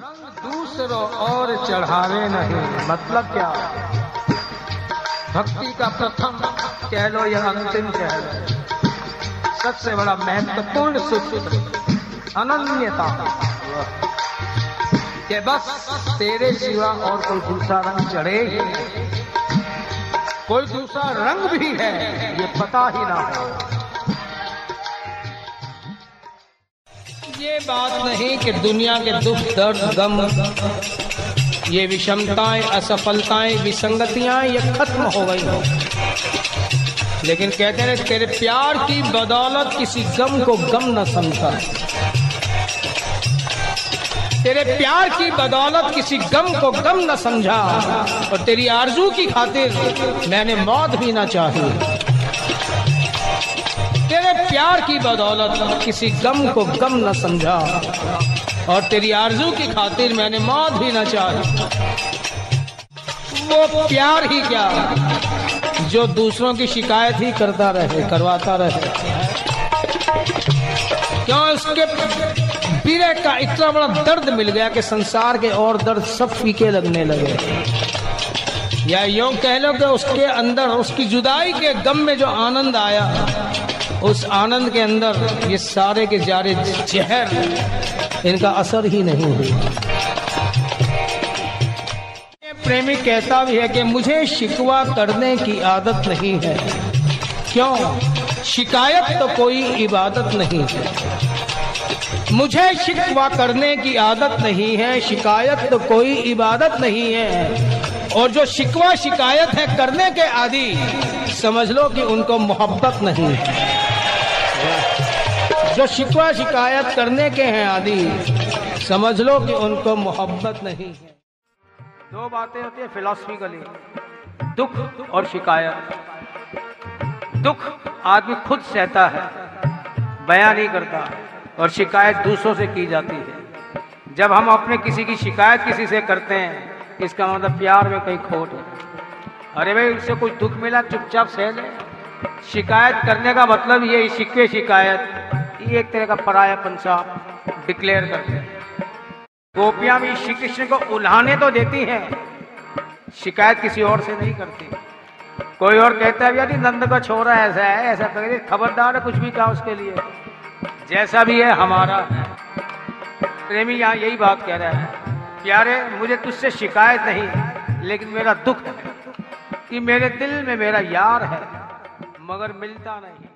दूसरों और चढ़ावे नहीं। मतलब क्या? भक्ति का प्रथम कह लो या अंतिम कह लो। सबसे बड़ा महत्वपूर्ण सूत्र अनन्यता। कि बस तेरे सिवा और कोई दूसरा रंग चढ़े। कोई दूसरा रंग भी है, ये पता ही ना हो। ये बात नहीं कि दुनिया के दुख, दर्द, गम, ये विषमताएँ, असफलताएँ, विसंगतियाँ, ये खत्म हो गई हो। लेकिन कहते हैं, तेरे प्यार की बदौलत किसी गम को गम न समझा तेरे प्यार की बदौलत किसी गम को गम न समझा। और तेरी आरज़ू की खातिर मैंने मौत भी ना चाही। तेरे प्यार की बदौलत किसी गम को गम न समझा। और तेरी आरज़ू की खातिर मैंने मौत भी न चाही। वो प्यार ही क्या? जो दूसरों की शिकायत ही करता रहे, करवाता रहे। क्यों उसके पीरे का इतना बड़ा दर्द मिल गया कि संसार के और दर्द सब फीके लगने लगे? या यूँ कह लो कि उसके अंदर उसकी जुदाई के गम में जो आनंद आया उस आनंद के अंदर ये सारे के जारे जहर इनका असर ही नहीं हुआ। प्रेमी कहता भी है कि मुझे शिकवा करने की आदत नहीं है। क्यों? शिकायत तो कोई इबादत नहीं है। मुझे शिकवा करने की आदत नहीं है, शिकायत तो कोई इबादत नहीं है। और जो शिकवा शिकायत है करने के आदि, समझ लो कि उनको मोहब्बत नहीं है। जो शिकवा शिकायत करने के हैं आदि, समझ लो कि उनको मोहब्बत नहीं है। दो बातें होती है फिलोसफिकली दुख और शिकायत। दुख आदमी खुद सहता है, बयां नहीं करता, और शिकायत दूसरों से की जाती है। जब हम अपने किसी की शिकायत किसी से करते हैं, इसका मतलब प्यार में कहीं खोट है। अरे भाई उससे कुछ दुख मिला, चुपचाप सह ले। शिकायत करने का मतलब ये, शिकवे शिकायत। ये एक तरह का पराया पंसा डिक्लेयर करते हैं गोपियाँ भी श्री कृष्ण को उल्हाने तो देती हैं, शिकायत किसी और से नहीं करती। कोई और कहता है यार नंद का छोरा ऐसा है, ऐसा कर खबरदार है, कुछ भी कहा उसके लिए। जैसा भी है, हमारा है। प्रेमी यहाँ यही बात कह रहा है प्यारे मुझे तुझसे शिकायत नहीं लेकिन मेरा दुख है कि मेरे दिल में मेरा यार है, मगर मिलता नहीं